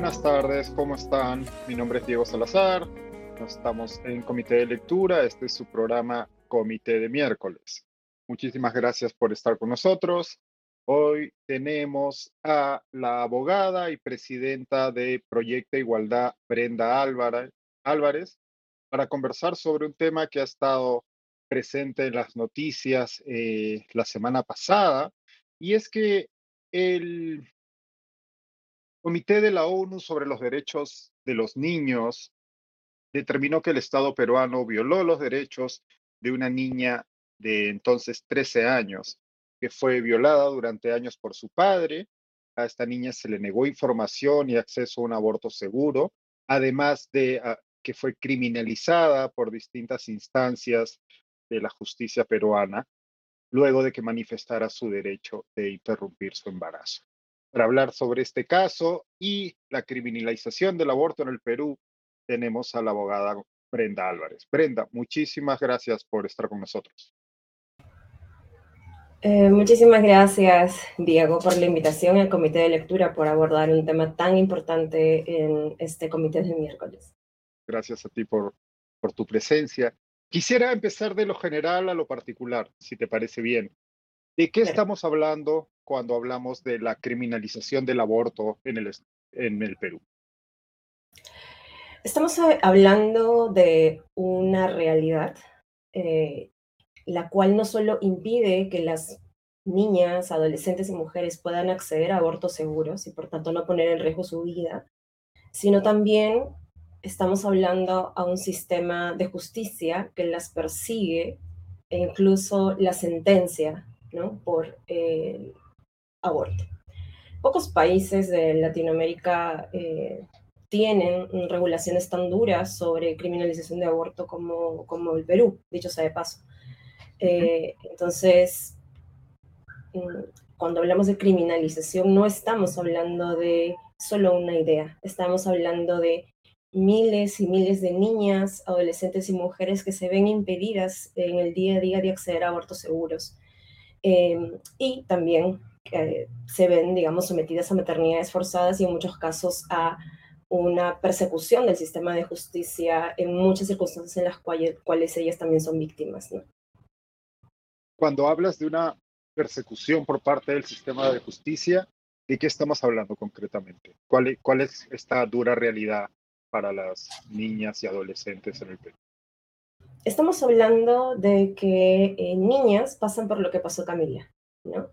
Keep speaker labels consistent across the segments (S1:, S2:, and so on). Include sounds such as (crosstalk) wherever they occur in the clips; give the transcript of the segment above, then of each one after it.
S1: buenas tardes, ¿cómo están? Mi nombre es Diego Salazar, estamos en Comité de Lectura, este es su programa Comité de Miércoles. Muchísimas gracias por estar con nosotros. Hoy tenemos a la abogada y presidenta de Proyecto Igualdad, Brenda Álvarez, para conversar sobre un tema que ha estado presente en las noticias eh, la semana pasada, y es que el Comité de la ONU sobre los Derechos de los Niños determinó que el Estado peruano violó los derechos de una niña de entonces 13 años, que fue violada durante años por su padre. A esta niña se le negó información y acceso a un aborto seguro, además de ah, que fue criminalizada por distintas instancias de la justicia peruana, luego de que manifestara su derecho de interrumpir su embarazo. Para hablar sobre este caso y la criminalización del aborto en el Perú, tenemos a la abogada Brenda Álvarez. Brenda, muchísimas gracias por estar con nosotros.
S2: Eh, muchísimas gracias, Diego, por la invitación al comité de lectura por abordar un tema tan importante en este comité de miércoles.
S1: Gracias a ti por, por tu presencia. Quisiera empezar de lo general a lo particular, si te parece bien. ¿De qué estamos hablando cuando hablamos de la criminalización del aborto en el, en el Perú?
S2: Estamos hablando de una realidad eh, la cual no solo impide que las niñas, adolescentes y mujeres puedan acceder a abortos seguros y por tanto no poner en riesgo su vida, sino también estamos hablando a un sistema de justicia que las persigue e incluso la sentencia ¿no? por el aborto. Pocos países de Latinoamérica eh, tienen regulaciones tan duras sobre criminalización de aborto como, como el Perú, dicho sea de paso. Eh, entonces, mm, cuando hablamos de criminalización, no estamos hablando de solo una idea, estamos hablando de miles y miles de niñas, adolescentes y mujeres que se ven impedidas en el día a día de acceder a abortos seguros. Em, y también se ven, digamos, sometidas a maternidades forzadas y en muchos casos a una persecución del sistema de justicia en muchas circunstancias en las cuales, cuales ellas también son víctimas. ¿no?
S1: Cuando hablas de una persecución por parte del sistema de justicia, ¿de qué estamos hablando concretamente? ¿Cuál, cuál es esta dura realidad para las niñas y adolescentes en el Perú?
S2: Estamos hablando de que eh, niñas pasan por lo que pasó Camila, ¿no?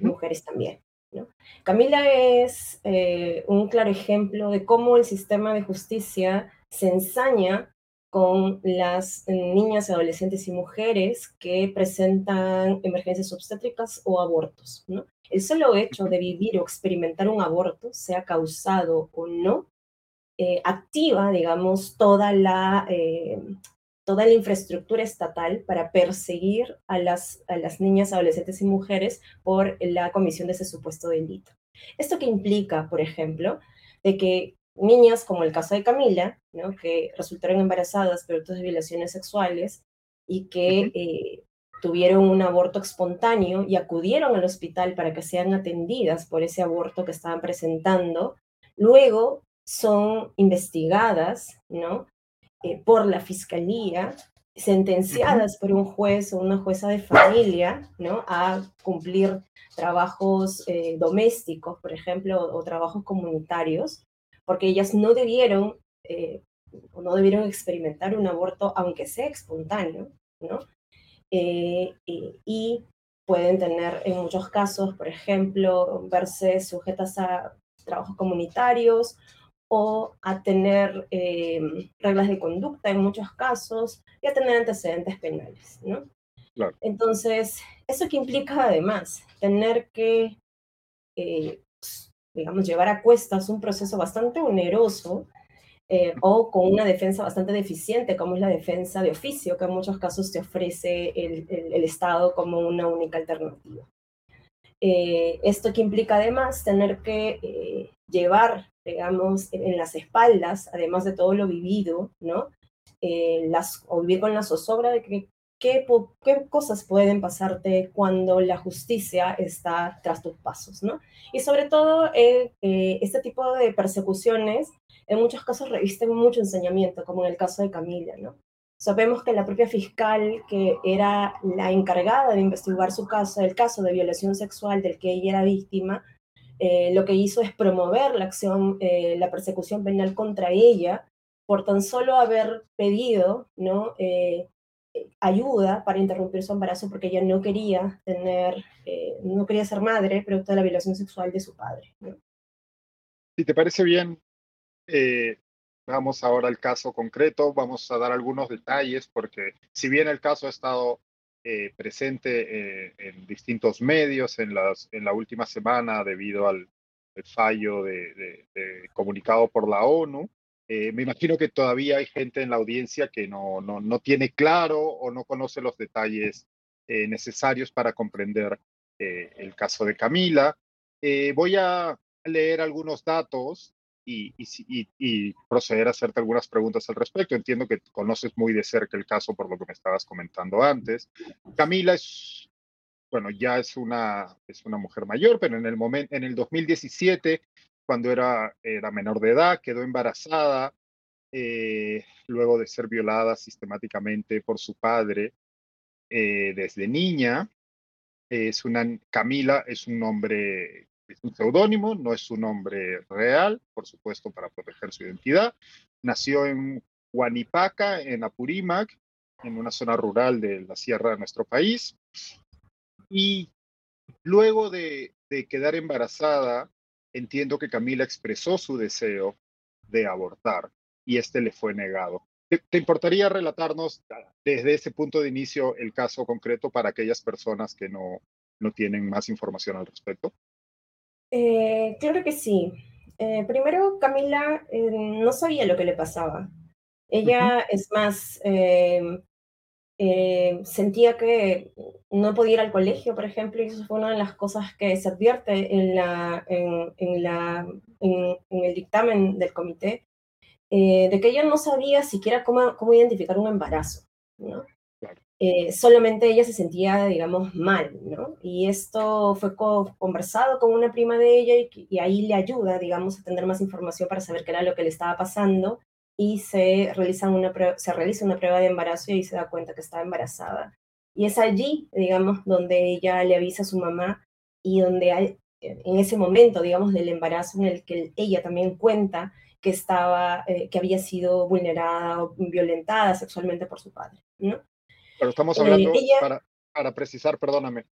S2: Mujeres también. ¿no? Camila es eh, un claro ejemplo de cómo el sistema de justicia se ensaña con las niñas, adolescentes y mujeres que presentan emergencias obstétricas o abortos. ¿no? El solo hecho de vivir o experimentar un aborto, sea causado o no, eh, activa, digamos, toda la, eh, toda la infraestructura estatal para perseguir a las, a las niñas, adolescentes y mujeres por la comisión de ese supuesto delito. Esto que implica, por ejemplo, de que niñas, como el caso de Camila, ¿no? que resultaron embarazadas producto de violaciones sexuales y que eh, tuvieron un aborto espontáneo y acudieron al hospital para que sean atendidas por ese aborto que estaban presentando, luego son investigadas, ¿no? Eh, por la fiscalía, sentenciadas por un juez o una jueza de familia, ¿no? A cumplir trabajos eh, domésticos, por ejemplo, o, trabajos comunitarios, porque ellas no debieron, eh, no debieron experimentar un aborto, aunque sea espontáneo, ¿no? y pueden tener en muchos casos, por ejemplo, verse sujetas a trabajos comunitarios o a tener em, reglas de conducta en muchos casos y a tener antecedentes penales, ¿no? Entonces, eso que implica además tener que, eh, digamos, llevar a cuestas un proceso bastante oneroso eh, o con una defensa bastante deficiente, como es la defensa de oficio, que en muchos casos te ofrece el, el, Estado como una única alternativa. Eh, esto que implica además tener que llevar digamos, en las espaldas, además de todo lo vivido, ¿no? Eh, las, o vivir con la zozobra de que qué, cosas pueden pasarte cuando la justicia está tras tus pasos, ¿no? Y sobre todo, eh, eh, este tipo de persecuciones en muchos casos revisten mucho enseñamiento, como en el caso de Camila, ¿no? Sabemos que la propia fiscal, que era la encargada de investigar su caso, el caso de violación sexual del que ella era víctima, eh, lo que hizo es promover la acción, la persecución penal contra ella, por tan solo haber pedido ¿no? ayuda para interrumpir su embarazo porque ella no quería tener, eh, no quería ser madre producto de la violación sexual de su padre.
S1: Si te parece bien, eh, vamos ahora al caso concreto, vamos a dar algunos detalles porque si bien el caso ha estado eh, presente en distintos medios en, las, en la última semana debido al, fallo de, comunicado por la ONU, eh, me imagino que todavía hay gente en la audiencia que no, no, no tiene claro o no conoce los detalles eh, necesarios para comprender eh, el caso de Camila. voy a leer algunos datos y, proceder a hacerte algunas preguntas al respecto. Entiendo que conoces muy de cerca el caso por lo que me estabas comentando antes. Camila es, bueno, ya es una, es una mujer mayor, pero en el, momento, en el 2017 cuando era, era menor de edad, quedó embarazada eh, luego de ser violada sistemáticamente por su padre eh, desde niña. Es una, Camila es un nombre, es un seudónimo, no es un nombre real, por supuesto, para proteger su identidad. Nació en Huanipaca, en Apurímac, en una zona rural de la sierra de nuestro país. Y luego de, de quedar embarazada, entiendo que Camila expresó su deseo de abortar y este le fue negado. ¿Te, importaría relatarnos desde ese punto de inicio el caso concreto para aquellas personas que no, no tienen más información al respecto?
S2: Eh, claro que sí. Eh, primero, Camila eh, no sabía lo que le pasaba. Ella, es más, eh, sentía que no podía ir al colegio, por ejemplo, y eso fue una de las cosas que se advierte en, la, en, la, en, el dictamen del comité, eh, de que ella no sabía siquiera cómo, cómo identificar un embarazo, ¿no? Eh, solamente ella se sentía, digamos, mal, ¿no? Y esto fue conversado con una prima de ella y, ahí le ayuda, digamos, a tener más información para saber qué era lo que le estaba pasando y se realiza, una se realiza una prueba de embarazo y ahí se da cuenta que está embarazada. Y es allí, digamos, donde ella le avisa a su mamá y donde hay, en ese momento, digamos, del embarazo en el que ella también cuenta que estaba, eh, que había sido vulnerada o violentada sexualmente por su padre, ¿no?
S1: Pero estamos hablando, eh, para, para precisar, perdóname,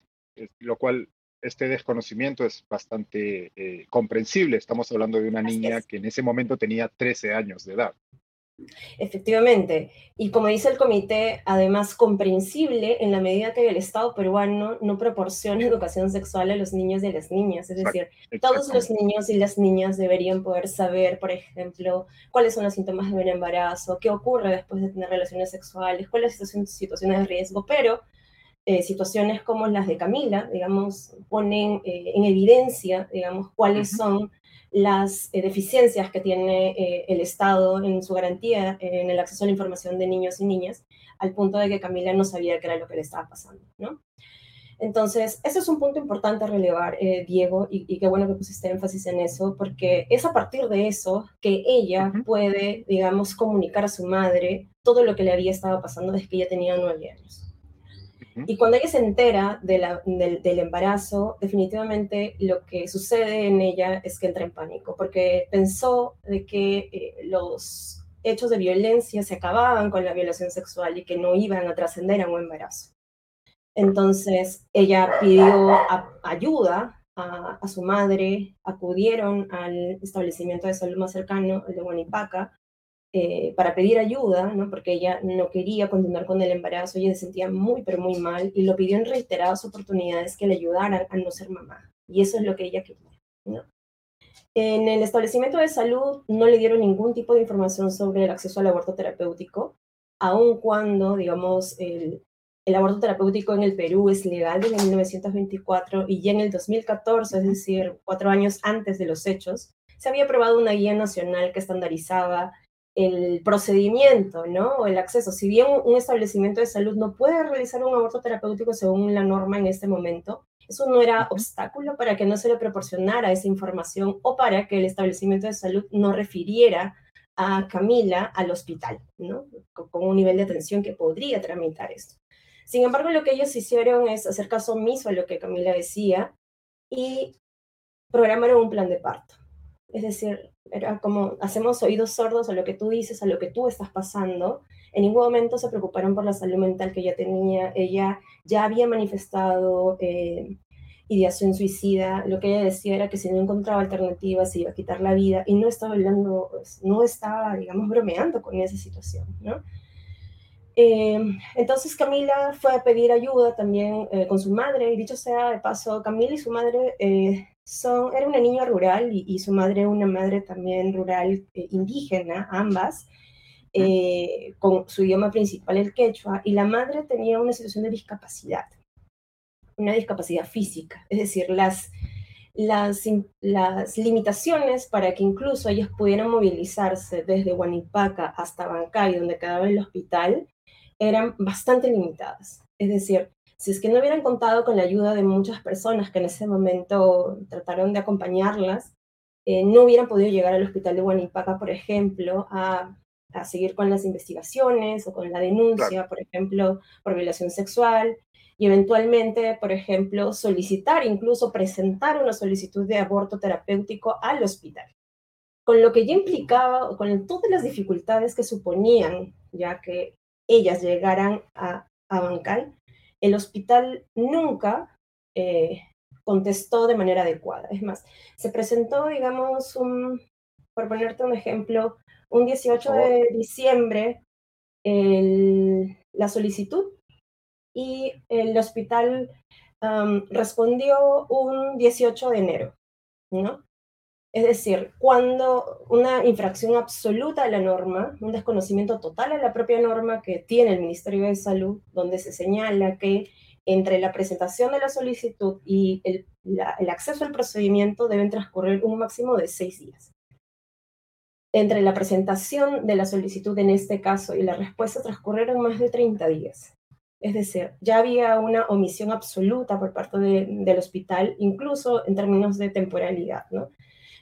S1: lo cual este desconocimiento es bastante eh, comprensible. Estamos hablando de una niña que en ese momento tenía 13 años de edad.
S2: Efectivamente. Y como dice el comité, además comprensible en la medida que el Estado peruano no proporciona (laughs) educación sexual a los niños y a las niñas. Es decir, todos los niños y las niñas deberían poder saber, por ejemplo, cuáles son los síntomas de un embarazo, qué ocurre después de tener relaciones sexuales, cuáles son situaciones de riesgo, pero eh, situaciones como las de Camila, digamos, ponen eh, en evidencia, digamos, cuáles son las eh, deficiencias que tiene el Estado en su garantía en el acceso a la información de niños y niñas, al punto de que Camila no sabía qué era lo que le estaba pasando, ¿no? Entonces, ese es un punto importante a relevar, Diego, y, qué bueno que pusiste énfasis en eso, porque es a partir de eso que ella puede, digamos, comunicar a su madre todo lo que le había estado pasando desde que ella tenía nueve años. Y cuando ella se entera del, embarazo, definitivamente lo que sucede en ella es que entra en pánico, porque pensó de que eh, los hechos de violencia se acababan con la violación sexual y que no iban a trascender a un embarazo. Entonces ella pidió ayuda a, a, su madre, acudieron al establecimiento de salud más cercano, el de Guanipaca, eh, para pedir ayuda, ¿no? porque ella no quería continuar con el embarazo, ella se sentía muy, pero muy mal, y lo pidió en reiteradas oportunidades que le ayudaran a no ser mamá. Y eso es lo que ella quería. ¿no? En el establecimiento de salud no le dieron ningún tipo de información sobre el acceso al aborto terapéutico, aun cuando, digamos, el, el aborto terapéutico en el Perú es legal desde 1924 y ya en el 2014, es decir, cuatro años antes de los hechos, se había aprobado una guía nacional que estandarizaba el procedimiento, ¿no? O el acceso. Si bien un establecimiento de salud no puede realizar un aborto terapéutico según la norma en este momento, eso no era obstáculo para que no se le proporcionara esa información o para que el establecimiento de salud no refiriera a Camila al hospital, ¿no? Con un nivel de atención que podría tramitar esto. Sin embargo, lo que ellos hicieron es hacer caso omiso a lo que Camila decía y programaron un plan de parto. Es decir, era como hacemos oídos sordos a lo que tú dices, a lo que tú estás pasando. En ningún momento se preocuparon por la salud mental que ella tenía. Ella ya había manifestado eh, ideación suicida. Lo que ella decía era que si no encontraba alternativas se iba a quitar la vida y no estaba hablando, pues, bromeando con esa situación. Eh, entonces Camila fue a pedir ayuda también eh, con su madre, y dicho sea de paso, Camila y su madre son, era una niña rural y, su madre una madre también rural eh, indígena, ambas, eh, con su idioma principal el quechua, y la madre tenía una situación de discapacidad, una discapacidad física, es decir, las, las, las limitaciones para que incluso ellas pudieran movilizarse desde Huanipaca hasta Bancay, donde quedaba el hospital, eran bastante limitadas. Es decir, si es que no hubieran contado con la ayuda de muchas personas que en ese momento trataron de acompañarlas, eh, no hubieran podido llegar al hospital de Guanipaca, por ejemplo, a, seguir con las investigaciones o con la denuncia, por ejemplo, por violación sexual, y eventualmente, por ejemplo, solicitar, incluso presentar una solicitud de aborto terapéutico al hospital. Con lo que ya implicaba, con todas las dificultades que suponían, ya que ellas llegaran a, a Bancay, el hospital nunca eh, contestó de manera adecuada. Es más, se presentó, digamos, un, por ponerte un ejemplo, un 18 de diciembre la solicitud y el hospital respondió un 18 de enero, ¿no? Es decir, cuando una infracción absoluta a la norma, un desconocimiento total a la propia norma que tiene el Ministerio de Salud, donde se señala que entre la presentación de la solicitud y el, acceso al procedimiento deben transcurrir un máximo de seis días. Entre la presentación de la solicitud en este caso y la respuesta transcurrieron más de 30 días. Es decir, ya había una omisión absoluta por parte del hospital, incluso en términos de temporalidad, ¿no?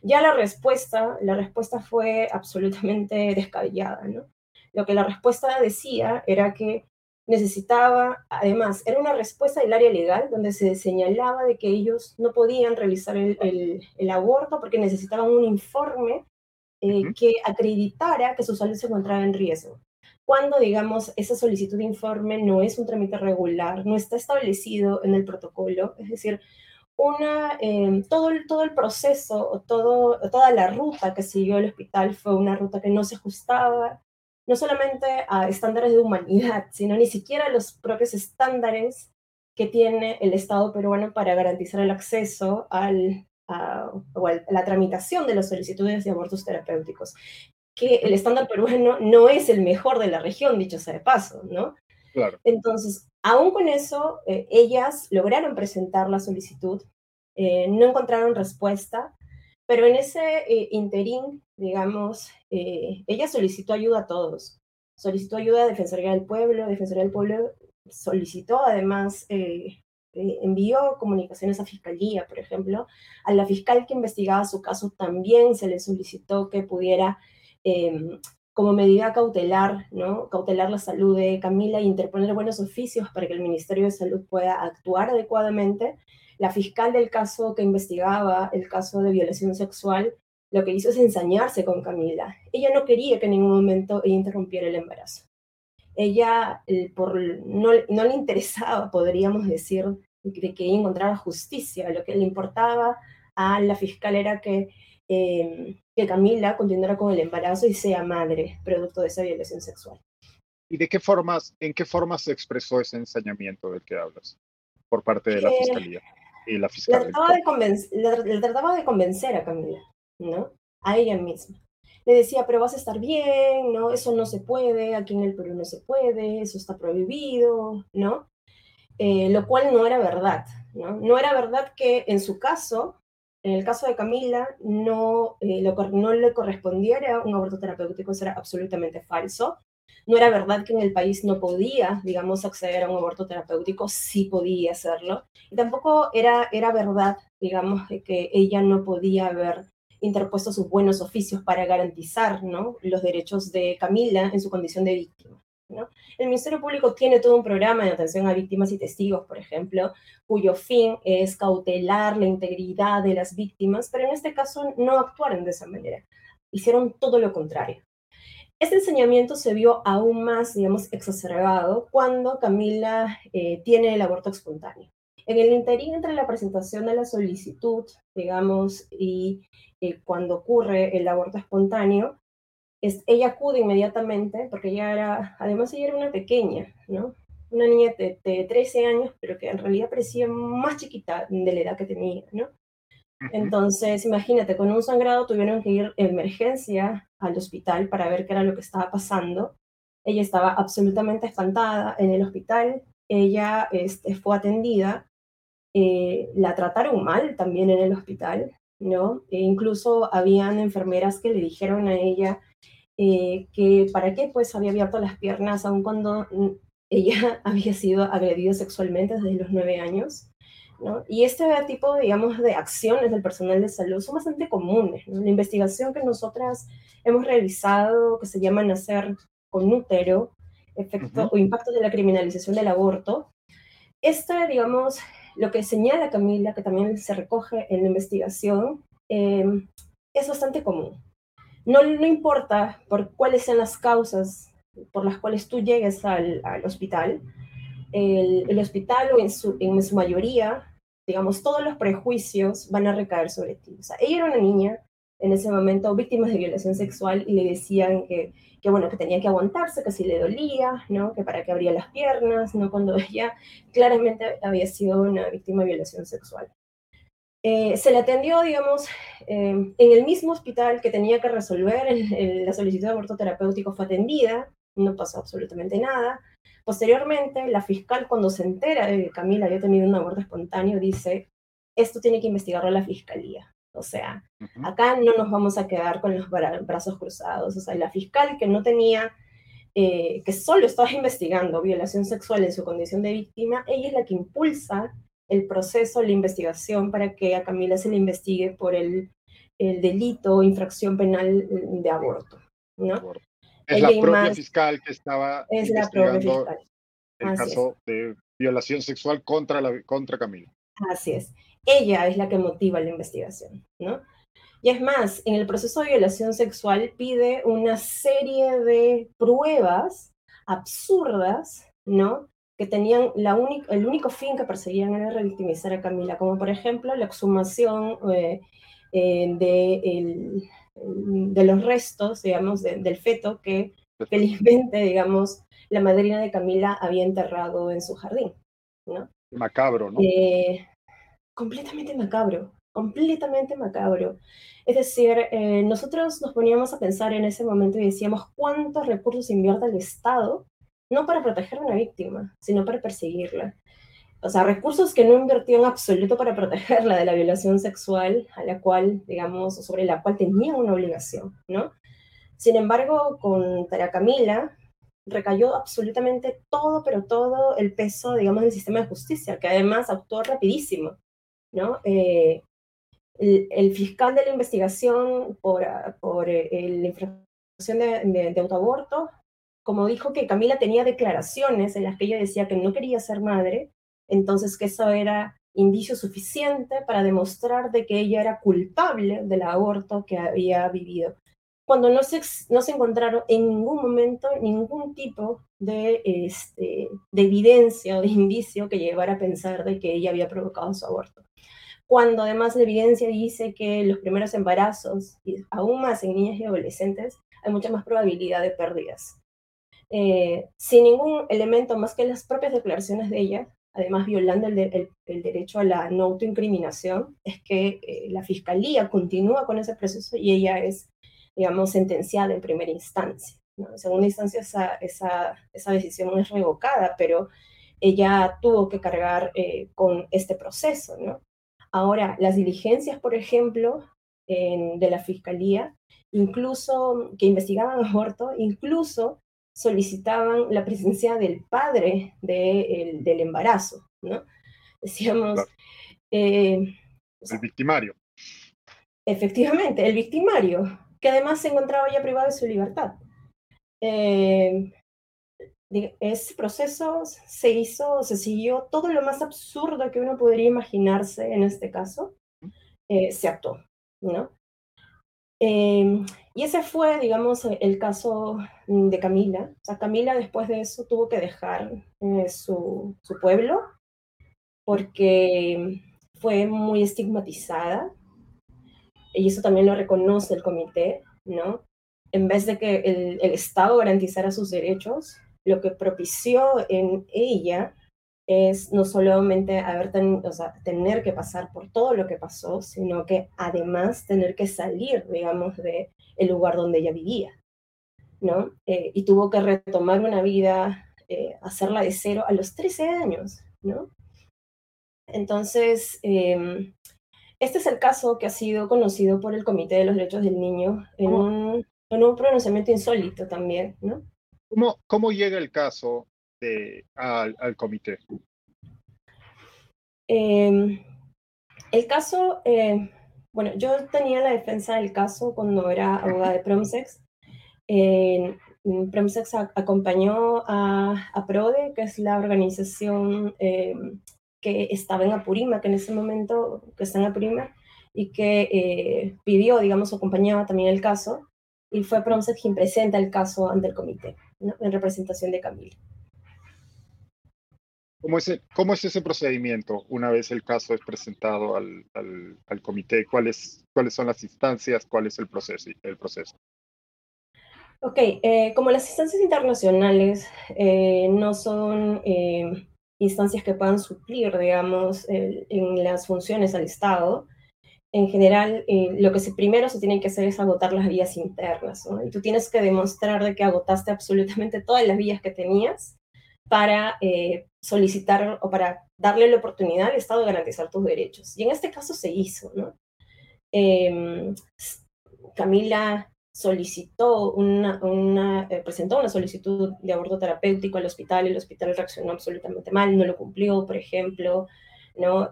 S2: Ya la respuesta, la respuesta fue absolutamente (laughs) descabellada, ¿no? Lo que la respuesta decía era que necesitaba, además, era una respuesta del área legal donde se señalaba de que ellos no podían realizar el, aborto porque necesitaban un informe eh, que acreditara que su salud se encontraba en riesgo. Cuando, digamos, esa solicitud de informe no es un trámite regular, no está establecido en el protocolo, es decir, una, em, todo, el, todo el proceso, todo, toda la ruta que siguió el hospital fue una ruta que no se ajustaba no solamente a estándares de humanidad, (laughs) sino ni siquiera a los propios estándares que tiene el Estado peruano para garantizar el acceso al, a, la tramitación de las solicitudes de abortos terapéuticos, que el estándar peruano no es el mejor de la región, dicho sea de paso, ¿no? Entonces, Aún con eso, eh, ellas lograron presentar la solicitud, eh, no encontraron respuesta, pero en ese eh, interín, digamos, ella solicitó ayuda a todos. Solicitó ayuda a Defensoría del Pueblo, Defensoría del Pueblo solicitó además, envió comunicaciones a Fiscalía, por ejemplo. A la fiscal que investigaba su caso también se le solicitó que pudiera em, como medida cautelar, ¿no? Cautelar la salud de Camila e interponer buenos oficios para que el Ministerio de Salud pueda actuar adecuadamente. La fiscal del caso que investigaba el caso de violación sexual lo que hizo es ensañarse con Camila. Ella no quería que en ningún momento interrumpiera el embarazo. Ella por, no, le interesaba, podríamos decir, de que encontrara justicia. Lo que le importaba a la fiscal era que Em, que Camila continuara con el embarazo y sea madre, producto de esa violación sexual.
S1: ¿Y de qué formas, en qué formas se expresó ese ensañamiento del que hablas por parte de la fiscalía y la fiscalía?
S2: Le trataba, de convencer a Camila, ¿no? A ella misma. Le decía, pero vas a estar bien, ¿no? Eso no se puede, aquí en el Perú no se puede, eso está prohibido, ¿no? Eh, lo cual no era verdad, ¿no? No era verdad que en su caso En el caso de Camila, no, eh, no le correspondiera un aborto terapéutico, eso era absolutamente falso. No era verdad que en el país no podía, digamos, acceder a un aborto terapéutico, sí podía hacerlo. Y tampoco era, era verdad, digamos, que ella no podía haber interpuesto sus buenos oficios para garantizar ¿no? los derechos de Camila en su condición de víctima. El Ministerio Público tiene todo un programa de atención a víctimas y testigos, por ejemplo, cuyo fin es cautelar la integridad de las víctimas, pero en este caso no actuaron de esa manera. Hicieron todo lo contrario. Este enseñamiento se vio aún más, digamos, exacerbado cuando Camila eh, tiene el aborto espontáneo. En el interín entre la presentación de la solicitud, digamos, y eh, cuando ocurre el aborto espontáneo, es, ella acude inmediatamente, porque ella era, además ella era una pequeña, ¿no? Una niña de, de 13 años, pero que en realidad parecía más chiquita de la edad que tenía, ¿no? Entonces, imagínate, con un sangrado tuvieron que ir en emergencia al hospital para ver qué era lo que estaba pasando. Ella estaba absolutamente espantada en el hospital. Ella este, fue atendida. Eh, la trataron mal también en el hospital, ¿no? E incluso habían enfermeras que le dijeron a ella eh, que para qué pues había abierto las piernas aun cuando mm, ella (laughs) había sido agredida sexualmente desde los nueve años. Y este tipo, digamos, de acciones del personal de salud son bastante comunes. La investigación que nosotras hemos realizado, que se llama Nacer con útero, efecto o impacto de la criminalización del aborto, esta, digamos, lo que señala Camila, que también se recoge en la investigación, em, es bastante común. No, importa por cuáles sean las causas por las cuales tú llegues al, al hospital, el, hospital en su, mayoría digamos, todos los prejuicios van a recaer sobre ti. O sea, ella era una niña en ese momento víctima de violación sexual y le decían que, bueno, que tenía que aguantarse, que si le dolía, ¿no? Que para que abría las piernas, ¿no? Cuando ella claramente había sido una víctima de violación sexual. Eh, se le atendió, digamos, eh, en el mismo hospital que tenía que resolver la solicitud de aborto terapéutico, fue atendida, no pasó absolutamente nada. Posteriormente, la fiscal, cuando se entera de que Camila había tenido un aborto espontáneo, dice, esto tiene que investigarlo la fiscalía. O sea, acá no nos vamos a quedar con los brazos cruzados. O sea, la fiscal que no tenía, eh, que solo estaba investigando violación sexual en su condición de víctima, ella es la que impulsa el proceso, la investigación para que a Camila se le investigue por el, el delito o infracción penal de aborto. ¿no?
S1: Es la propia fiscal que estaba es investigando el caso de violación sexual contra, la, contra Camila.
S2: Así es. Ella es la que motiva la investigación, ¿no? Y es más, en el proceso de violación sexual pide una serie de pruebas absurdas, ¿no? Que tenían la el único fin que perseguían era revictimizar a Camila, como por ejemplo la exhumación eh, eh, de el, de los restos, digamos, del feto que felizmente, digamos, la madrina de Camila había enterrado en su jardín, ¿no?
S1: Macabro, ¿no?
S2: Eh, completamente macabro, completamente macabro. Es decir, nosotros nos poníamos a pensar en ese momento y decíamos cuántos recursos invierte el Estado, no para proteger a una víctima, sino para perseguirla o sea, recursos que no invirtió en absoluto para protegerla de la violación sexual a la cual, digamos, sobre la cual tenía una obligación, ¿no? Sin embargo, con Tara Camila recayó absolutamente todo, pero todo el peso, digamos, del sistema de justicia, que además actuó rapidísimo, ¿no? Eh, el, fiscal de la investigación por, por eh, la infracción de, de autoaborto, como dijo que Camila tenía declaraciones en las que ella decía que no quería ser madre, entonces que eso era indicio suficiente para demostrar de que ella era culpable del aborto que había vivido. Cuando no se, no se encontraron en ningún momento ningún tipo de, este, de evidencia o de indicio que llevara a pensar de que ella había provocado su aborto. Cuando además la evidencia dice que los primeros embarazos, y aún más en niñas y adolescentes, hay mucha más probabilidad de pérdidas. Eh, sin ningún elemento más que las propias declaraciones de ella, además violando el, derecho a la no autoincriminación, es que eh, la fiscalía continúa con ese proceso y ella es, digamos, sentenciada en primera instancia. En segunda instancia esa, esa, esa, decisión es revocada, pero ella tuvo que cargar eh, con este proceso. ¿no? Ahora, las diligencias, por ejemplo, de la fiscalía, incluso que investigaban aborto, incluso solicitaban la presencia del padre del embarazo, ¿no? Decíamos...
S1: Eh, el victimario.
S2: Efectivamente, el victimario, que además se encontraba ya privado de su libertad. Eh, ese proceso se hizo, se siguió todo lo más absurdo que uno podría imaginarse en este caso, eh, se actuó, ¿no? Em, y ese fue, digamos, el caso de Camila. O sea, Camila después de eso tuvo que dejar eh, su, su, pueblo porque fue muy estigmatizada. Y eso también lo reconoce el comité, ¿no? En vez de que el, el Estado garantizara sus derechos, lo que propició en ella es no solamente haber o sea, tener que pasar por todo lo que pasó, sino que además tener que salir, digamos, del el lugar donde ella vivía, ¿no? Eh, y tuvo que retomar una vida, eh, hacerla de cero a los 13 años, ¿no? Entonces, em, este es el caso que ha sido conocido por el Comité de los Derechos del Niño en un, en un pronunciamiento insólito también, ¿no?
S1: ¿Cómo, cómo llega el caso de, al, al, comité?
S2: Eh, el caso, eh, bueno, yo tenía la defensa del caso cuando era abogada de Promsex. Eh, Promsex acompañó a, a, PRODE, que es la organización em, que estaba en Apurímac en ese momento, que está en Apurímac, y que eh, pidió, digamos, acompañaba también el caso, y fue Promsex quien presenta el caso ante el comité, ¿no? en representación de Camila.
S1: ¿Cómo es, ¿Cómo es ese procedimiento una vez el caso es presentado al, al, comité? ¿Cuáles, ¿Cuáles son las instancias? ¿Cuál es el proceso? El proceso?
S2: Ok, eh, como las instancias internacionales eh, no son eh, instancias que puedan suplir, digamos, en las funciones al Estado, en general lo que se, primero se tiene que hacer es agotar las vías internas, ¿no? Y tú tienes que demostrar de que agotaste absolutamente todas las vías que tenías para eh, solicitar o para darle la oportunidad al Estado de garantizar tus derechos. Y en este caso se hizo, ¿no? Em, Camila solicitó una, eh, presentó una solicitud de aborto terapéutico al hospital y el hospital reaccionó absolutamente mal, no lo cumplió, por ejemplo.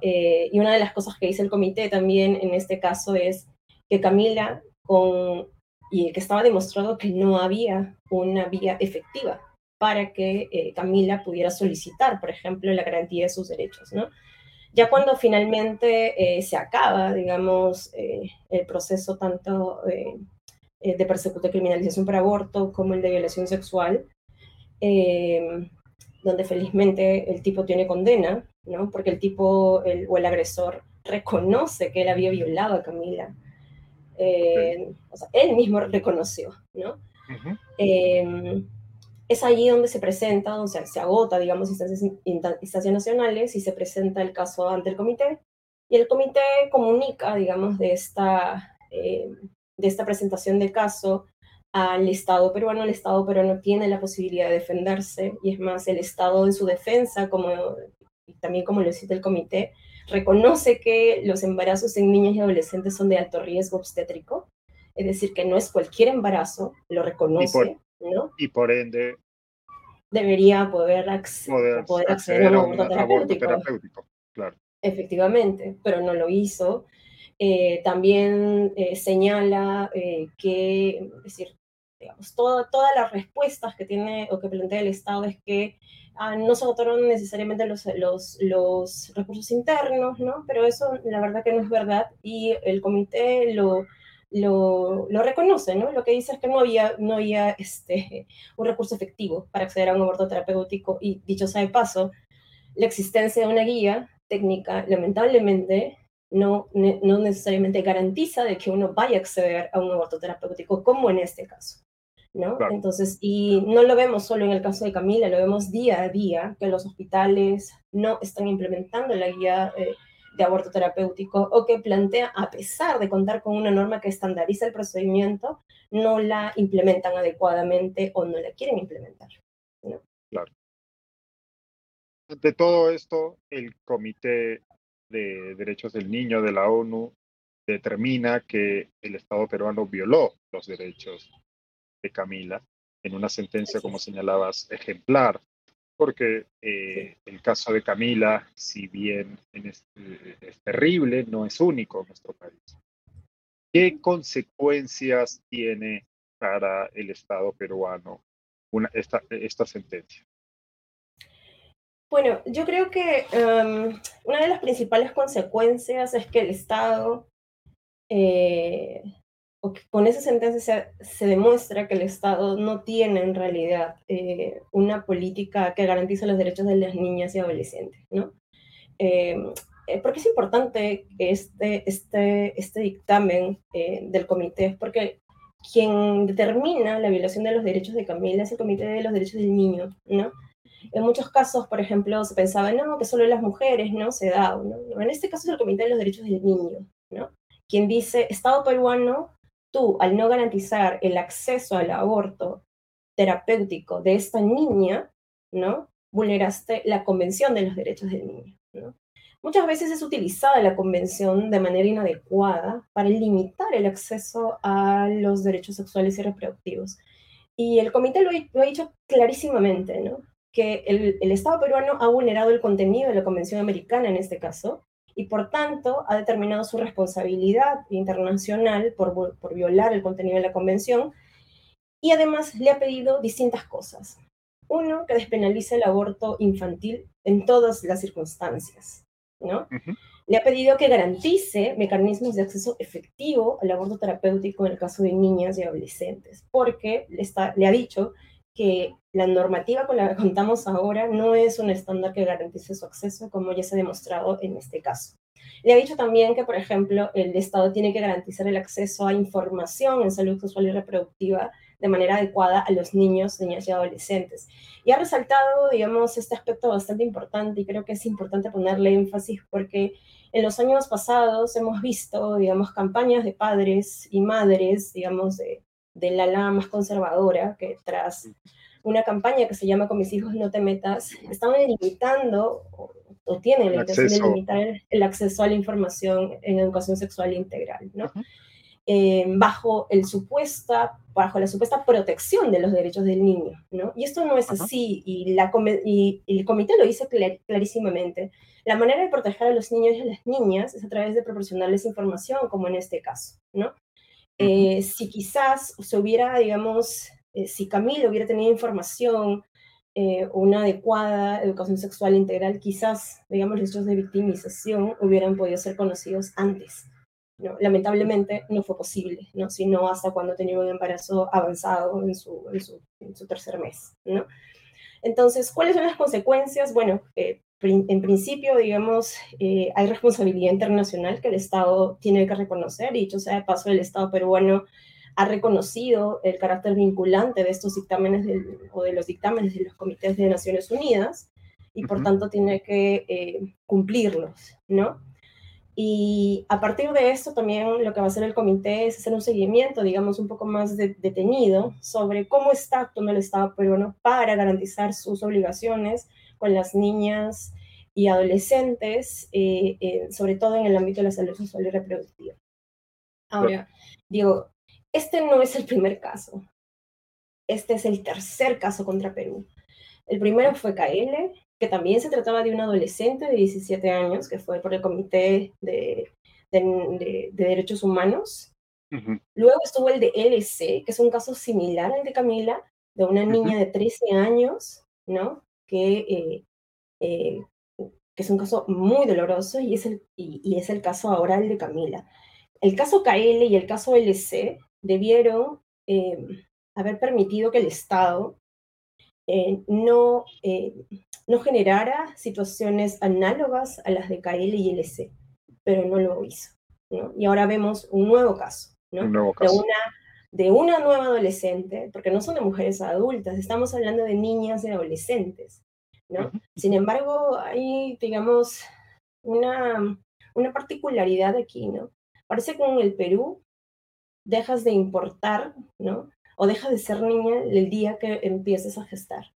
S2: Eh, y una de las cosas que dice el comité también en este caso es que Camila, con, y que estaba demostrado que no había una vía efectiva para que eh, Camila pudiera solicitar, por ejemplo, la garantía de sus derechos, ¿no? Ya cuando finalmente eh, se acaba, digamos, eh, el proceso tanto de persecución de criminalización por aborto como el de violación sexual, donde felizmente el tipo tiene condena, ¿no? Porque el tipo el, o el agresor reconoce que él había violado a Camila. o sea, él mismo reconoció, ¿no? Es allí donde se presenta, donde se agota, digamos, instancias, instancias nacionales y se presenta el caso ante el comité. Y el comité comunica, digamos, de esta, eh, de esta presentación de caso al Estado peruano. El Estado peruano tiene la posibilidad de defenderse y es más, el Estado en su defensa, como también como lo cita el comité, reconoce que los embarazos en niños y adolescentes son de alto riesgo obstétrico, es decir, que no es cualquier embarazo, lo reconoce.
S1: Y por ende
S2: debería poder, poder, acceder, a un aborto terapéutico.
S1: Claro.
S2: Efectivamente, pero no lo hizo. Eh, también eh, señala eh, que, es decir, digamos, todas las respuestas que tiene o que plantea el Estado es que ah, no se agotaron necesariamente los, los, los recursos internos, ¿no? Pero eso la verdad que no es verdad y el comité lo, lo, lo, reconoce, ¿no? Lo que dice es que no había, no había este, (laughs) un recurso efectivo para acceder a un aborto terapéutico y, dicho sea de paso, la existencia de una guía técnica, lamentablemente, no, no necesariamente garantiza de que uno vaya a acceder a un aborto terapéutico, como en este caso. ¿no? Entonces, y no lo vemos solo en el caso de Camila, lo vemos día a día, que los hospitales no están implementando la guía eh, de aborto terapéutico o que plantea, a pesar de contar con una norma que estandariza el procedimiento, no la implementan adecuadamente o no la quieren implementar.
S1: Claro. De todo esto, el comité de Derechos del Niño de la ONU determina que el Estado peruano violó los derechos de Camila en una sentencia, como señalabas, ejemplar, porque eh, el caso de Camila, si bien es, es, terrible, no es único en nuestro país. ¿Qué consecuencias tiene para el Estado peruano una, esta, esta sentencia?
S2: Bueno, yo creo que um, una de las principales consecuencias es que el Estado, eh, con esa sentencia se, se, demuestra que el Estado no tiene en realidad eh, una política que garantice los derechos de las niñas y adolescentes, ¿no? Eh, porque es importante este, este, este dictamen del comité, porque quien determina la violación de los derechos de Camila es el Comité de los Derechos del Niño, ¿no? En muchos casos, por ejemplo, se pensaba, no, que solo las mujeres, ¿no? Se da, ¿no? En este caso es el Comité de los Derechos del Niño, ¿no? Quien dice, Estado peruano, al no garantizar el acceso al aborto terapéutico de esta niña, ¿no? Vulneraste la Convención de los Derechos del Niño, ¿no? Muchas veces es utilizada la convención de manera inadecuada para limitar el acceso a los derechos sexuales y reproductivos. Y el comité lo, ha dicho clarísimamente, ¿no? que el, Estado peruano ha vulnerado el contenido de la Convención Americana en este caso y por tanto ha determinado su responsabilidad internacional por, por violar el contenido de la Convención y además le ha pedido distintas cosas. Uno, que despenalice el aborto infantil en todas las circunstancias, ¿no? Uh -huh. Le ha pedido que garantice mecanismos de acceso efectivo al aborto terapéutico en el caso de niñas y adolescentes, porque le, está, le ha dicho que la normativa con la que contamos ahora no es un estándar que garantice su acceso, como ya se ha demostrado en este caso. Le ha dicho también que, por ejemplo, el Estado tiene que garantizar el acceso a información en salud sexual y reproductiva de manera adecuada a los niños, niñas y adolescentes. Y ha resaltado, digamos, este aspecto bastante importante y creo que es importante ponerle énfasis porque en los años pasados hemos visto, digamos, campañas de padres y madres, digamos, de, del ala más conservadora, que tras una campaña que se llama Con mis hijos no te metas, están limitando o, tienen la intención de limitar el acceso a la información en educación sexual integral, ¿no? Uh -huh. eh, bajo, el supuesta, bajo la supuesta protección de los derechos del niño, ¿no? Y esto no es uh -huh. así, y, la, y, y, el comité lo dice clar, clarísimamente. La manera de proteger a los niños y a las niñas es a través de proporcionarles información, como en este caso, ¿no? Eh, si quizás se hubiera, digamos, eh, si Camilo hubiera tenido información, eh, una adecuada educación sexual integral, quizás, digamos, los hechos de victimización hubieran podido ser conocidos antes. ¿no? Lamentablemente no fue posible, ¿no? sino hasta cuando tenía un embarazo avanzado en su, en su, en su tercer mes. ¿no? Entonces, ¿cuáles son las consecuencias? Bueno, eh, en principio, digamos, eh, hay responsabilidad internacional que el Estado tiene que reconocer, y dicho sea de paso, el Estado peruano ha reconocido el carácter vinculante de estos dictámenes del, o de los dictámenes de los comités de Naciones Unidas, y por uh -huh. tanto tiene que eh, cumplirlos, ¿no? Y a partir de esto también lo que va a hacer el comité es hacer un seguimiento, digamos, un poco más de, detenido sobre cómo está actuando el Estado peruano para garantizar sus obligaciones con las niñas y adolescentes, eh, eh, sobre todo en el ámbito de la salud sexual y reproductiva. Ahora, digo, este no es el primer caso. Este es el tercer caso contra Perú. El primero fue KL, que también se trataba de un adolescente de 17 años, que fue por el Comité de, de, de, de Derechos Humanos. Uh -huh. Luego estuvo el de LC, que es un caso similar al de Camila, de una niña uh -huh. de 13 años, ¿no? Que, eh, eh, que es un caso muy doloroso y es, el, y, y, es el caso ahora el de Camila. El caso KL y el caso LC debieron eh, haber permitido que el Estado eh, no, eh, no generara situaciones análogas a las de KL y LC, pero no lo hizo. ¿no? Y ahora vemos un nuevo caso, ¿no?
S1: Un nuevo caso.
S2: De una de una nueva adolescente, porque no son de mujeres adultas, estamos hablando de niñas y adolescentes, ¿no? Sin embargo, hay, digamos, una, una particularidad aquí, ¿no? Parece que en el Perú dejas de importar, ¿no? O dejas de ser niña el día que empieces a gestar.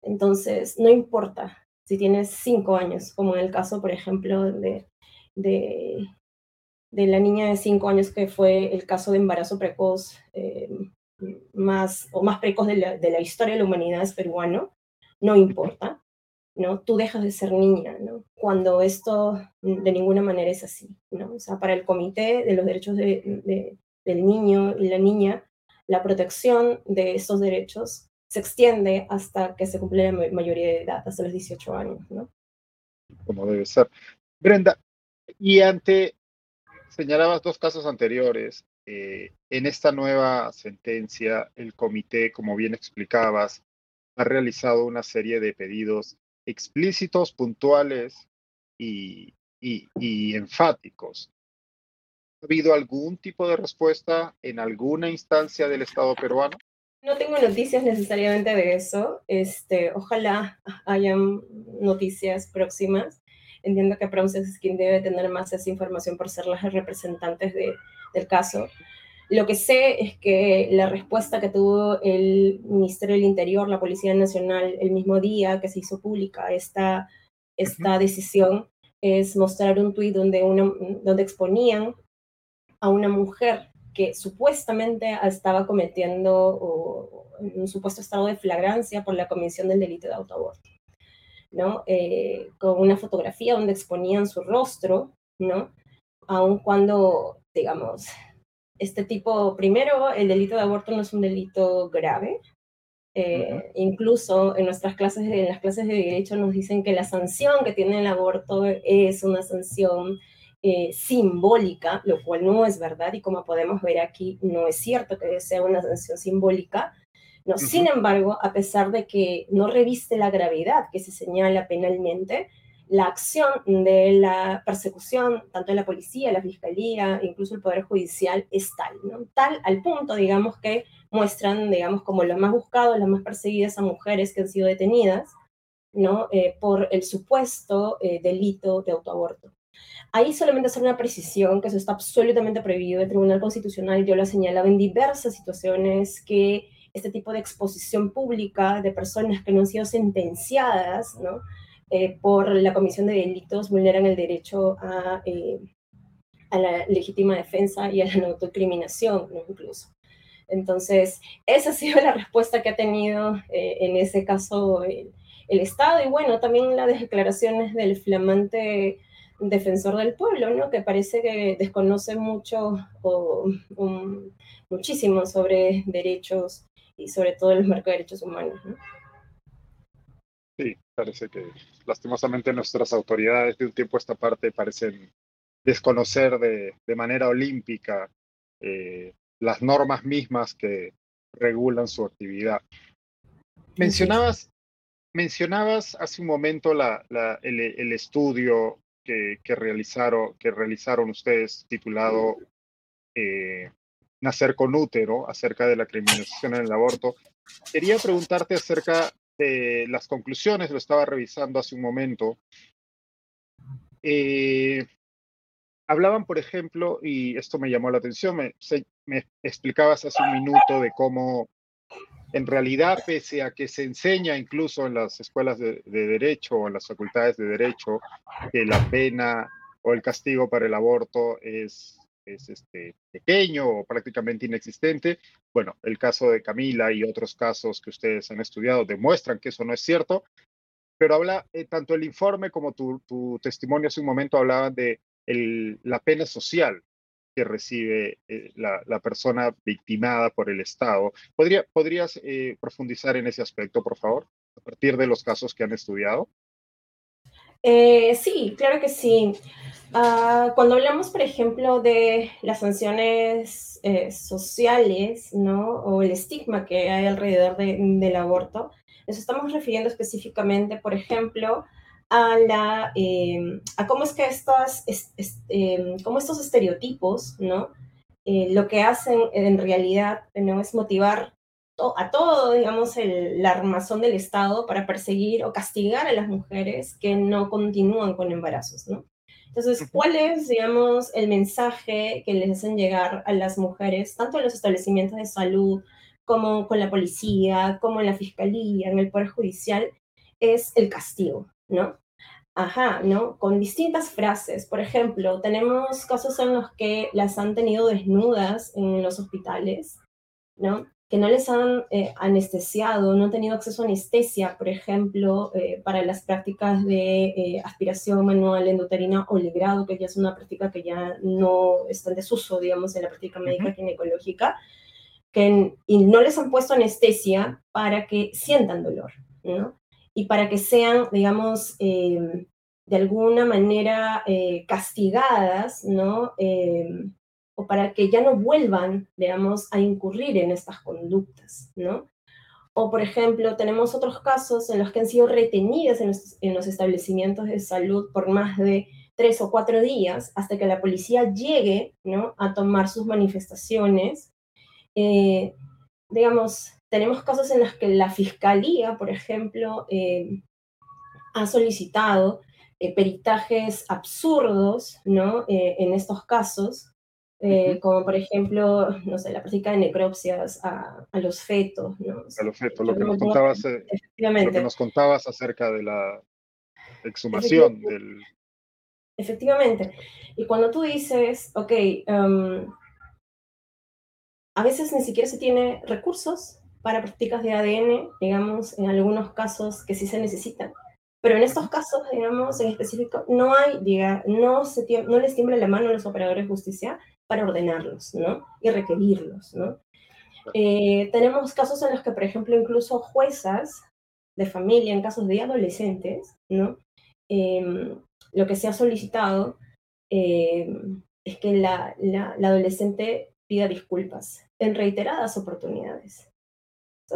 S2: Entonces, no importa si tienes cinco años, como en el caso, por ejemplo, de, de, de la niña de cinco años que fue el caso de embarazo precoz eh, más o más precoz de la, de la, historia de la humanidad es peruano, no importa, ¿no? Tú dejas de ser niña, ¿no? Cuando esto de ninguna manera es así, ¿no? O sea, para el Comité de los Derechos de, del Niño y la Niña, la protección de estos derechos se extiende hasta que se cumple la mayoría de edad, hasta los 18 años, ¿no?
S1: Como debe ser. Brenda, y ante, señalabas dos casos anteriores, eh, en esta nueva sentencia, el comité, como bien explicabas, ha realizado una serie de pedidos explícitos, puntuales y, y enfáticos. ¿Ha habido algún tipo de respuesta en alguna instancia del Estado peruano?
S2: No tengo noticias necesariamente de eso. Este, ojalá hayan noticias próximas. Entiendo que Promises quien debe tener más esa información por ser las representantes de, del caso. Lo que sé es que la respuesta que tuvo el Ministerio del Interior, la Policía Nacional, el mismo día que se hizo pública esta, esta decisión, es mostrar un tuit donde, donde exponían a una mujer que supuestamente estaba cometiendo un supuesto estado de flagrancia por la comisión del delito de autoaborto, ¿no? Eh, con una fotografía donde exponían su rostro, ¿no? Aun cuando, digamos, este tipo, primero, el delito de aborto no es un delito grave, eh, incluso en nuestras clases, en las clases de derecho nos dicen que la sanción que tiene el aborto es una sanción eh, simbólica, lo cual no es verdad y como podemos ver aquí, no es cierto que sea una sanción simbólica. No, Sin embargo, a pesar de que no reviste la gravedad que se señala penalmente, la acción de la persecución, tanto de la policía, la fiscalía, incluso el Poder Judicial, es tal, ¿no? Tal al punto, digamos, que muestran, digamos, como lo más buscado, las más perseguidas a mujeres que han sido detenidas, ¿no? Eh, por el supuesto eh, delito de autoaborto. Ahí solamente hacer una precisión, que eso está absolutamente prohibido. El Tribunal Constitucional yo lo he señalado en diversas situaciones que este tipo de exposición pública de personas que no han sido sentenciadas ¿no? Eh, por la comisión de delitos vulneran el derecho a, eh, la legítima defensa y a la autocriminación, ¿no? incluso. Entonces, esa ha sido la respuesta que ha tenido eh, en ese caso el, Estado y bueno, también las declaraciones del flamante defensor del pueblo, ¿no? que parece que desconoce mucho o, muchísimo sobre derechos y sobre todo el marco de derechos humanos. ¿no?
S1: Sí, parece que lastimosamente nuestras autoridades de un tiempo a esta parte parecen desconocer de, de manera olímpica eh, las normas mismas que regulan su actividad. Mencionabas, mencionabas hace un momento la, la, el, el, estudio que, realizaron, que realizaron ustedes titulado eh, Nacer con útero acerca de la criminalización en el aborto. Quería preguntarte acerca de las conclusiones, lo estaba revisando hace un momento. Eh, hablaban, por ejemplo, y esto me llamó la atención, me, me explicabas hace un minuto de cómo en realidad, pese a que se enseña incluso en las escuelas de, derecho o en las facultades de derecho que la pena o el castigo para el aborto es, es este, pequeño o prácticamente inexistente, bueno, el caso de Camila y otros casos que ustedes han estudiado demuestran que eso no es cierto, pero habla, eh, tanto el informe como tu, tu, testimonio hace un momento hablaban de el, la pena social que recibe eh, la, la, persona victimada por el Estado. ¿Podría, ¿Podrías eh, profundizar en ese aspecto, por favor, a partir de los casos que han estudiado?
S2: Eh, sí, claro que sí. Uh, cuando hablamos, por ejemplo, de las sanciones eh, sociales, ¿no? O el estigma que hay alrededor de, del aborto, nos estamos refiriendo específicamente, por ejemplo, a, la, eh, a cómo es que estas, es, es, eh, cómo estos estereotipos, ¿no? Eh, lo que hacen en realidad ¿no? es motivar to a todo, digamos, el, la armazón del Estado para perseguir o castigar a las mujeres que no continúan con embarazos, ¿no? Entonces, ¿cuál es, digamos, el mensaje que les hacen llegar a las mujeres, tanto en los establecimientos de salud como con la policía, como en la fiscalía, en el Poder Judicial? Es el castigo, ¿no? Ajá, ¿no? Con distintas frases. Por ejemplo, tenemos casos en los que las han tenido desnudas en los hospitales, ¿no? Que no les han eh, anestesiado, no han tenido acceso a anestesia, por ejemplo, eh, para las prácticas de eh, aspiración manual endoterina o ligrado, que ya es una práctica que ya no está en desuso, digamos, en la práctica médica ginecológica, que, y no les han puesto anestesia para que sientan dolor, ¿no? y para que sean, digamos, em, de alguna manera castigadas, ¿no? O para que ya no vuelvan, digamos, a incurrir en estas conductas, ¿no? O, por ejemplo, tenemos otros casos en los que han sido retenidas en los, establecimientos de salud por más de tres o cuatro días hasta que la policía llegue, ¿no? A tomar sus manifestaciones. Eh, digamos, tenemos casos en los que la fiscalía, por ejemplo, eh, ha solicitado eh, peritajes absurdos, ¿no? En estos casos, como por ejemplo, no sé, la práctica de necropsias a, los fetos, ¿no?
S1: a los fetos, lo que, nos contabas, lo que nos contabas acerca de la exhumación del...
S2: Efectivamente. Y cuando tú dices, ok, um, a veces ni siquiera se tiene recursos para prácticas de ADN, digamos, en algunos casos que sí se necesitan. Pero en estos casos, digamos, en específico, no hay, diga, no, se no les tiembla la mano a los operadores de justicia para ordenarlos, ¿no? Y requerirlos, ¿no? Eh, tenemos casos en los que, por ejemplo, incluso juezas de familia, en casos de adolescentes, ¿no? Em, lo que se ha solicitado em, es que la, la, la adolescente pida disculpas en reiteradas oportunidades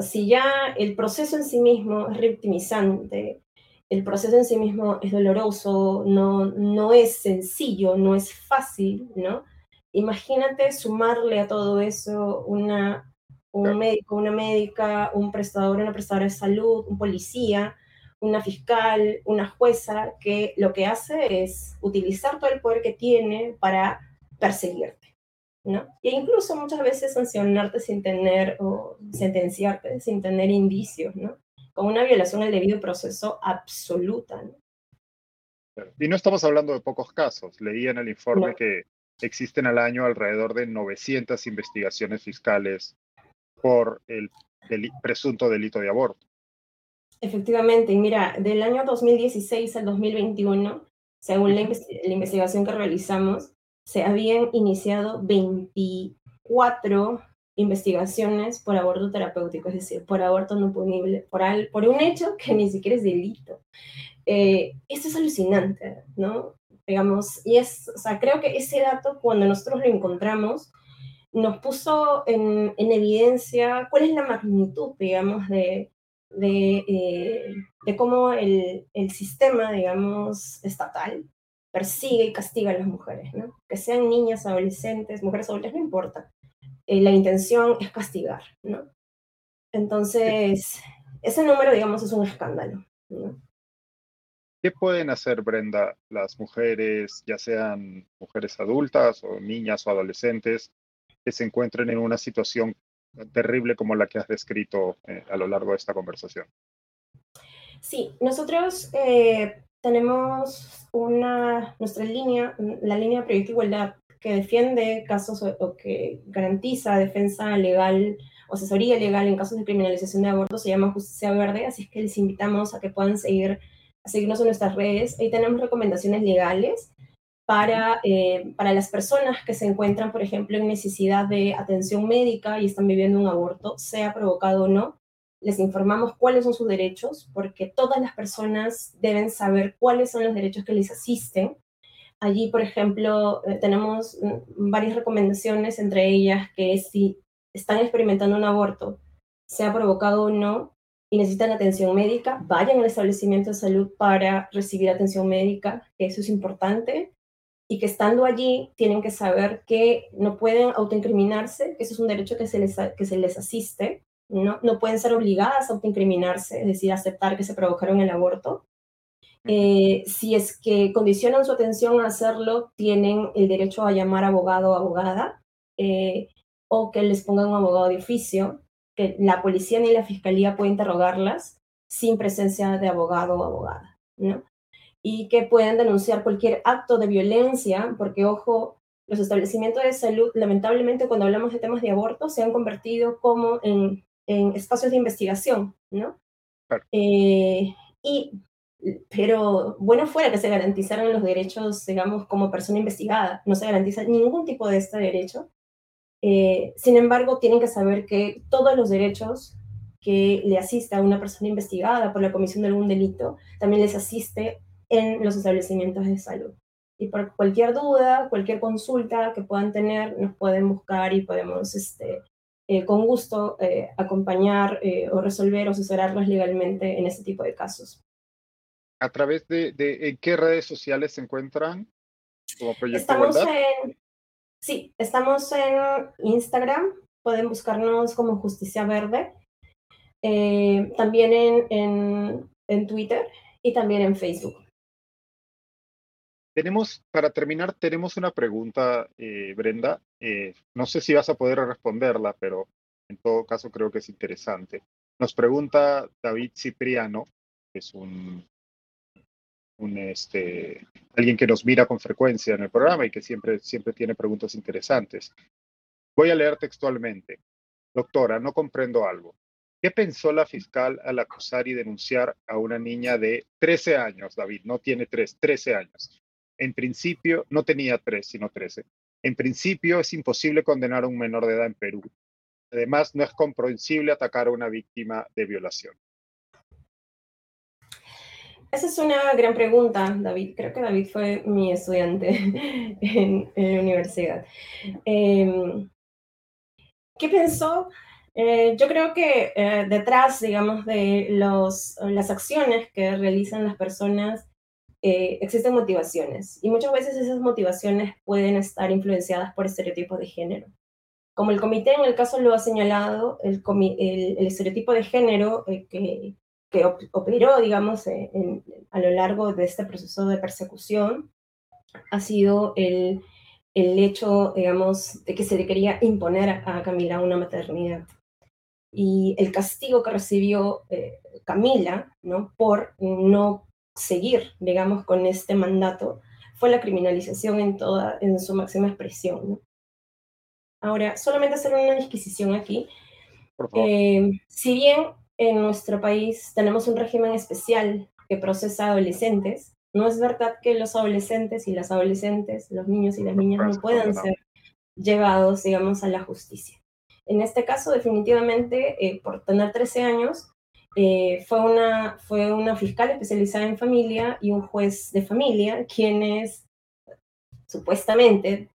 S2: si ya el proceso en sí mismo es revictimizante, el proceso en sí mismo es doloroso, no, no es sencillo, no es fácil, ¿no? Imagínate sumarle a todo eso una, un médico, una médica, un prestador, una prestadora de salud, un policía, una fiscal, una jueza, que lo que hace es utilizar todo el poder que tiene para perseguirte. ¿no? E incluso muchas veces sancionarte sin tener, o sentenciarte sin tener indicios, ¿no? Con una violación al debido proceso absoluta,
S1: Y no estamos hablando de pocos casos. Leí en el informe que existen al año alrededor de 900 investigaciones fiscales por el presunto delito de aborto.
S2: Efectivamente, y mira, del año 2016 al 2021, según la investigación que realizamos, se habían iniciado 24 investigaciones por aborto terapéutico, es decir, por aborto no punible, por, por un hecho que ni siquiera es delito. Eh, esto es alucinante, ¿no? Digamos, y es, o sea, creo que ese dato, cuando nosotros lo encontramos, nos puso en, evidencia cuál es la magnitud, digamos, de, de, eh, de cómo el, el, sistema, digamos, estatal persigue y castiga a las mujeres, ¿no? Que sean niñas, adolescentes, mujeres adultas, no importa. Eh, la intención es castigar, ¿no? Entonces, ese número, digamos, es un escándalo, ¿no?
S1: ¿Qué pueden hacer, Brenda, las mujeres, ya sean mujeres adultas o niñas o adolescentes, que se encuentren en una situación terrible como la que has descrito eh, a lo largo de esta conversación?
S2: Sí, nosotros eh, tenemos una, nuestra línea, la línea de Proyecto Igualdad, que defiende casos o, que garantiza defensa legal o asesoría legal en casos de criminalización de aborto, se llama Justicia Verde, así es que les invitamos a que puedan seguir, a seguirnos en nuestras redes. Ahí tenemos recomendaciones legales para, eh, para las personas que se encuentran, por ejemplo, en necesidad de atención médica y están viviendo un aborto, sea provocado o no les informamos cuáles son sus derechos, porque todas las personas deben saber cuáles son los derechos que les asisten. Allí, por ejemplo, eh, tenemos mm, varias recomendaciones, entre ellas que si están experimentando un aborto, sea provocado o no, y necesitan atención médica, vayan al establecimiento de salud para recibir atención médica, que eso es importante, y que estando allí tienen que saber que no pueden autoincriminarse, que eso es un derecho que se les, que se les asiste, no, no pueden ser obligadas a autoincriminarse, es decir, aceptar que se provocaron el aborto. Eh, si es que condicionan su atención a hacerlo, tienen el derecho a llamar abogado o abogada eh, o que les pongan un abogado de oficio, que la policía ni la fiscalía puede interrogarlas sin presencia de abogado o abogada. ¿no? y que pueden denunciar cualquier acto de violencia, porque ojo, los establecimientos de salud, lamentablemente cuando hablamos de temas de aborto, se han convertido como en, espacios de investigación, ¿no? Eh, y, pero bueno fuera que se garantizaran los derechos, digamos, como persona investigada, no se garantiza ningún tipo de este derecho. Eh, sin embargo, tienen que saber que todos los derechos que le asista a una persona investigada por la comisión de algún delito, también les asiste en los establecimientos de salud. Y por cualquier duda, cualquier consulta que puedan tener, nos pueden buscar y podemos este, eh, con gusto eh, acompañar eh, o resolver o asesorarlos legalmente en este tipo de casos.
S1: ¿A través de, de qué redes sociales se encuentran
S2: como Proyecto estamos En, sí, estamos en Instagram, pueden buscarnos como Justicia Verde, también en, en, en Twitter y también en Facebook.
S1: Tenemos, para terminar, tenemos una pregunta, eh, Brenda. Eh, no sé si vas a poder responderla, pero en todo caso creo que es interesante. Nos pregunta David Cipriano, que es un, un este, alguien que nos mira con frecuencia en el programa y que siempre, siempre tiene preguntas interesantes. Voy a leer textualmente. Doctora, no comprendo algo. ¿Qué pensó la fiscal al acusar y denunciar a una niña de 13 años, David? No tiene 3, 13 años en principio, no tenía tres, sino trece. En principio, es imposible condenar a un menor de edad en Perú. Además, no es comprensible atacar a una víctima de violación.
S2: Esa es una gran pregunta, David. Creo que David fue mi estudiante (laughs) en, la universidad. Em, ¿Qué pensó? Eh, yo creo que eh, detrás, digamos, de los, las acciones que realizan las personas eh, existen motivaciones y muchas veces esas motivaciones pueden estar influenciadas por estereotipos de género. Como el comité en el caso lo ha señalado, el, el, estereotipo de género que, que operó, digamos, eh, a lo largo de este proceso de persecución ha sido el, el hecho, digamos, de que se le quería imponer a Camila una maternidad. Y el castigo que recibió Camila, ¿no? Por no seguir, digamos, con este mandato fue la criminalización en toda, en su máxima expresión. Ahora, solamente hacer una disquisición aquí. Eh, si bien en nuestro país tenemos un régimen especial que procesa adolescentes, no es verdad que los adolescentes y las adolescentes, los niños y las niñas no puedan ser llevados, digamos, a la justicia. En este caso, definitivamente, eh, por tener 13 años, eh, fue, una, fue una fiscal especializada en familia y un juez de familia quienes supuestamente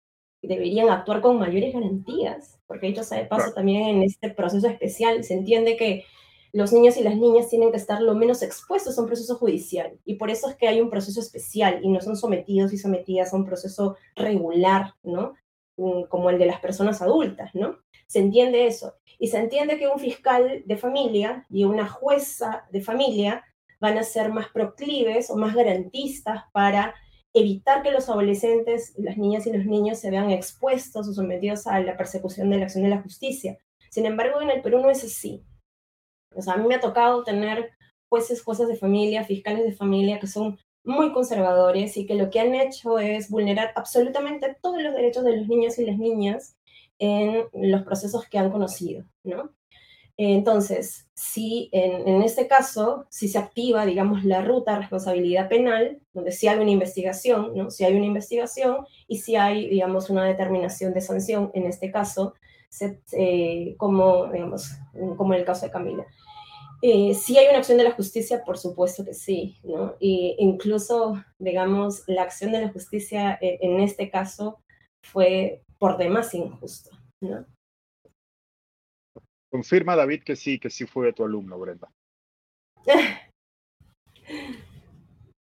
S2: deberían actuar con mayores garantías, porque dicho sea de paso también en este proceso especial se entiende que los niños y las niñas tienen que estar lo menos expuestos a un proceso judicial y por eso es que hay un proceso especial y no son sometidos y sometidas a un proceso regular, ¿no? Mm, como el de las personas adultas, ¿no? Se entiende eso. Y se entiende que un fiscal de familia y una jueza de familia van a ser más proclives o más garantistas para evitar que los adolescentes, las niñas y los niños se vean expuestos o sometidos a la persecución de la acción de la justicia. Sin embargo, en el Perú no es así. O sea, a mí me ha tocado tener jueces, jueces de familia, fiscales de familia que son muy conservadores y que lo que han hecho es vulnerar absolutamente todos los derechos de los niños y las niñas en los procesos que han conocido, ¿no? Entonces, si en, este caso, si se activa, digamos, la ruta de responsabilidad penal, donde sí hay una investigación, ¿no? Si hay una investigación y si hay, digamos, una determinación de sanción, en este caso, como, digamos, como en el caso de Camila. Eh, si hay una acción de la justicia, por supuesto que sí, ¿no? Y incluso, digamos, la acción de la justicia eh, en este caso fue por demás injusto, ¿no?
S1: Confirma David que sí, que sí fue tu alumno, Brenda. (laughs)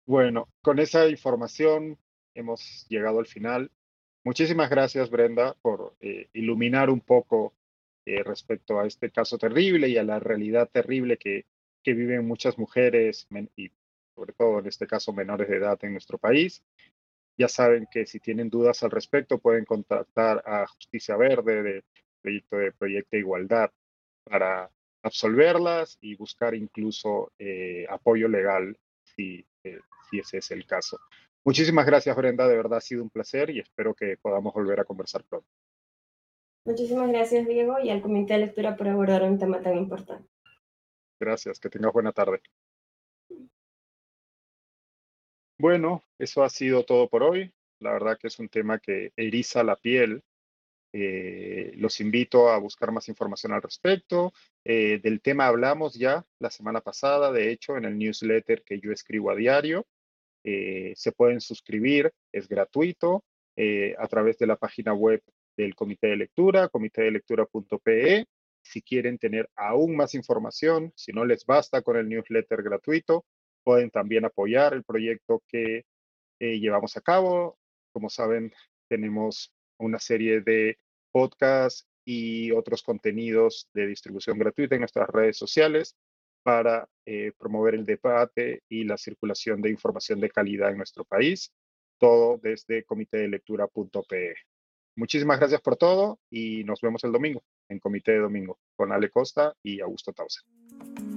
S1: bueno, con esa información hemos llegado al final. Muchísimas gracias, Brenda, por eh, iluminar un poco eh, respecto a este caso terrible y a la realidad terrible que, que viven muchas mujeres y sobre todo en este caso menores de edad en nuestro país. Ya saben que si tienen dudas al respecto pueden contactar a Justicia Verde del proyecto de Proyecto Igualdad para absolverlas y buscar incluso eh, apoyo legal si, eh, si ese es el caso. Muchísimas gracias, Brenda. De verdad ha sido un placer y espero que podamos volver a conversar pronto.
S2: Muchísimas gracias, Diego, y al Comité de Lectura por abordar un tema tan importante.
S1: Gracias, que tengas buena tarde. Bueno, eso ha sido todo por hoy. La verdad que es un tema que eriza la piel. Eh, los invito a buscar más información al respecto. Eh, del tema hablamos ya la semana pasada, de hecho, en el newsletter que yo escribo a diario. Eh, se pueden suscribir, es gratuito, a través de la página web del Comité de Lectura, comitedelectura.pe. Si quieren tener aún más información, si no les basta con el newsletter gratuito, pueden también apoyar el proyecto que eh, llevamos a cabo. Como saben, tenemos una serie de podcasts y otros contenidos de distribución gratuita en nuestras redes sociales para eh, promover el debate y la circulación de información de calidad en nuestro país, todo desde comitedelectura.pe. Muchísimas gracias por todo y nos vemos el domingo en Comité de Domingo con Ale Costa y Augusto Tausen.